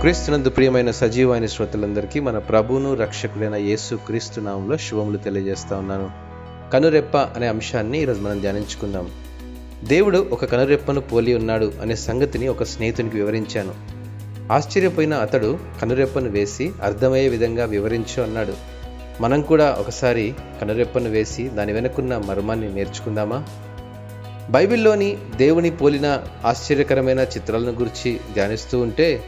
క్రీస్తునందు ప్రియమైన సజీవమైన శ్రోతలందరికీ మన ప్రభువును రక్షకుడైన యేసు క్రీస్తు నామంలో శుభములు తెలియజేస్తా ఉన్నాను. కనురెప్ప అనే అంశాన్ని ఈరోజు మనం ధ్యానించుకుందాం. దేవుడు ఒక కనురెప్పను పోలి ఉన్నాడు అనే సంగతిని ఒక స్నేహితునికి వివరించాను. ఆశ్చర్యపోయిన అతడు కనురెప్పను వేసి అర్థమయ్యే విధంగా వివరించు అన్నాడు. మనం కూడా ఒకసారి కనురెప్పను వేసి దాని వెనుకున్న మర్మాన్ని నేర్చుకుందామా? బైబిల్లోని దేవుని పోలిన ఆశ్చర్యకరమైన చిత్రాలను గురించి ధ్యానిస్తూ ఉంటే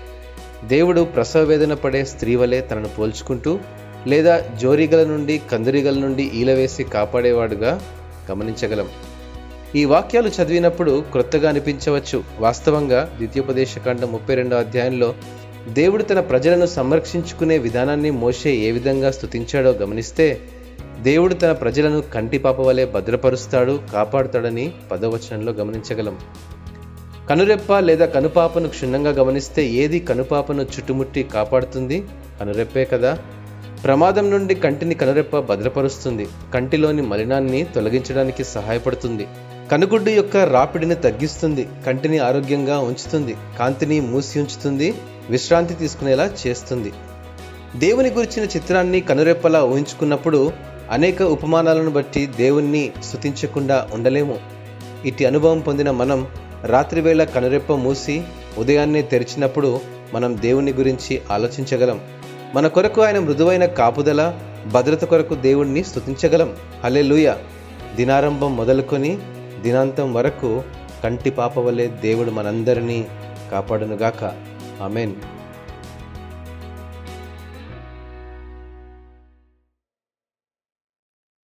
దేవుడు ప్రసవ వేదన పడే స్త్రీ వలె తనను పోల్చుకుంటూ లేదా జోరిగల నుండి కందిరిగల నుండి ఈలవేసి కాపాడేవాడుగా గమనించగలం. ఈ వాక్యాలు చదివినప్పుడు క్రొత్తగా అనిపించవచ్చు. వాస్తవంగా ద్వితీయోపదేశకాండ ముప్పై రెండో అధ్యాయంలో దేవుడు తన ప్రజలను సంరక్షించుకునే విధానాన్ని మోషే ఏ విధంగా స్తుతించాడో గమనిస్తే దేవుడు తన ప్రజలను కంటిపాప వలె భద్రపరుస్తాడు కాపాడుతాడని పదవచనంలో గమనించగలం. కనురెప్ప లేదా కనుపాపను క్షుణ్ణంగా గమనిస్తే ఏది కనుపాపను చుట్టుముట్టి కాపాడుతుంది? కనురెప్పే కదా. ప్రమాదం నుండి కంటిని కనురెప్ప భద్రపరుస్తుంది. కంటిలోని మలినాన్ని తొలగించడానికి సహాయపడుతుంది. కనుగుడ్డు యొక్క రాపిడిని తగ్గిస్తుంది. కంటిని ఆరోగ్యంగా ఉంచుతుంది. కాంతిని మూసి ఉంచుతుంది. విశ్రాంతి తీసుకునేలా చేస్తుంది. దేవుని గురించిన చిత్రాన్ని కనురెప్పలా ఊహించుకున్నప్పుడు అనేక ఉపమానాలను బట్టి దేవుణ్ణి స్థుతించకుండా ఉండలేము. ఇటు అనుభవం పొందిన మనం రాత్రివేళ కనురెప్ప మూసి ఉదయాన్నే తెరిచినప్పుడు మనం దేవుని గురించి ఆలోచించగలం. మన కొరకు ఆయన మృదువైన కాపుదల భద్రత కొరకు దేవుణ్ణి స్తుతించగలం. హలెలుయ దినారంభం మొదలుకొని దినాంతం వరకు కంటి పాప వలె దేవుడు మనందరినీ కాపాడునుగాక. ఆమెన్.